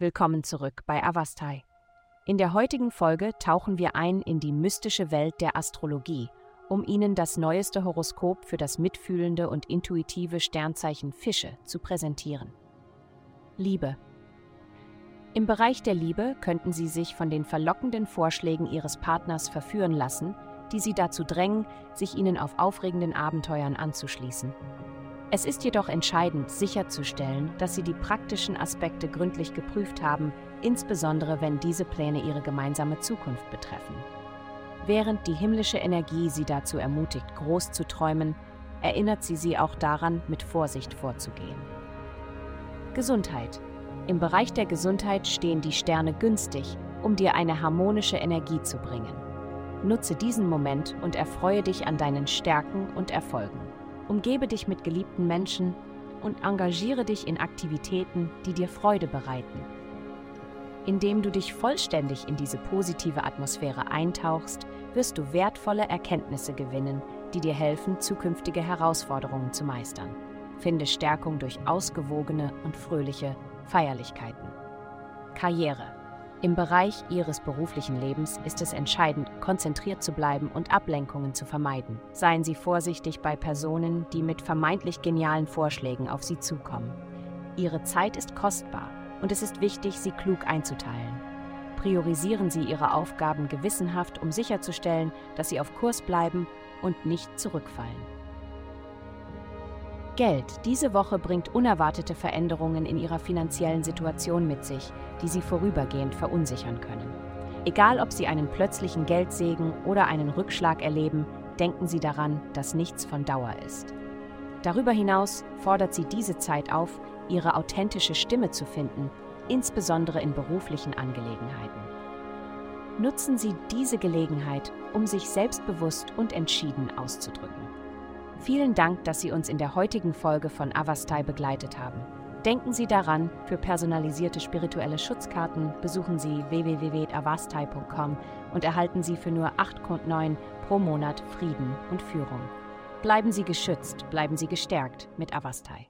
Willkommen zurück bei Avastai. In der heutigen Folge tauchen wir ein in die mystische Welt der Astrologie, um Ihnen das neueste Horoskop für das mitfühlende und intuitive Sternzeichen Fische zu präsentieren. Liebe. Im Bereich der Liebe könnten Sie sich von den verlockenden Vorschlägen Ihres Partners verführen lassen, die Sie dazu drängen, sich Ihnen auf aufregenden Abenteuern anzuschließen. Es ist jedoch entscheidend, sicherzustellen, dass Sie die praktischen Aspekte gründlich geprüft haben, insbesondere wenn diese Pläne Ihre gemeinsame Zukunft betreffen. Während die himmlische Energie Sie dazu ermutigt, groß zu träumen, erinnert sie Sie auch daran, mit Vorsicht vorzugehen. Gesundheit. Im Bereich der Gesundheit stehen die Sterne günstig, um dir eine harmonische Energie zu bringen. Nutze diesen Moment und erfreue dich an deinen Stärken und Erfolgen. Umgebe dich mit geliebten Menschen und engagiere dich in Aktivitäten, die dir Freude bereiten. Indem du dich vollständig in diese positive Atmosphäre eintauchst, wirst du wertvolle Erkenntnisse gewinnen, die dir helfen, zukünftige Herausforderungen zu meistern. Finde Stärkung durch ausgewogene und fröhliche Feierlichkeiten. Karriere. Im Bereich Ihres beruflichen Lebens ist es entscheidend, konzentriert zu bleiben und Ablenkungen zu vermeiden. Seien Sie vorsichtig bei Personen, die mit vermeintlich genialen Vorschlägen auf Sie zukommen. Ihre Zeit ist kostbar und es ist wichtig, sie klug einzuteilen. Priorisieren Sie Ihre Aufgaben gewissenhaft, um sicherzustellen, dass Sie auf Kurs bleiben und nicht zurückfallen. Geld. Diese Woche bringt unerwartete Veränderungen in ihrer finanziellen Situation mit sich, die sie vorübergehend verunsichern können. Egal, ob sie einen plötzlichen Geldsegen oder einen Rückschlag erleben, denken sie daran, dass nichts von Dauer ist. Darüber hinaus fordert sie diese Zeit auf, ihre authentische Stimme zu finden, insbesondere in beruflichen Angelegenheiten. Nutzen Sie diese Gelegenheit, um sich selbstbewusst und entschieden auszudrücken. Vielen Dank, dass Sie uns in der heutigen Folge von Avastai begleitet haben. Denken Sie daran, für personalisierte spirituelle Schutzkarten besuchen Sie www.avastai.com und erhalten Sie für nur 8,9 pro Monat Frieden und Führung. Bleiben Sie geschützt, bleiben Sie gestärkt mit Avastai.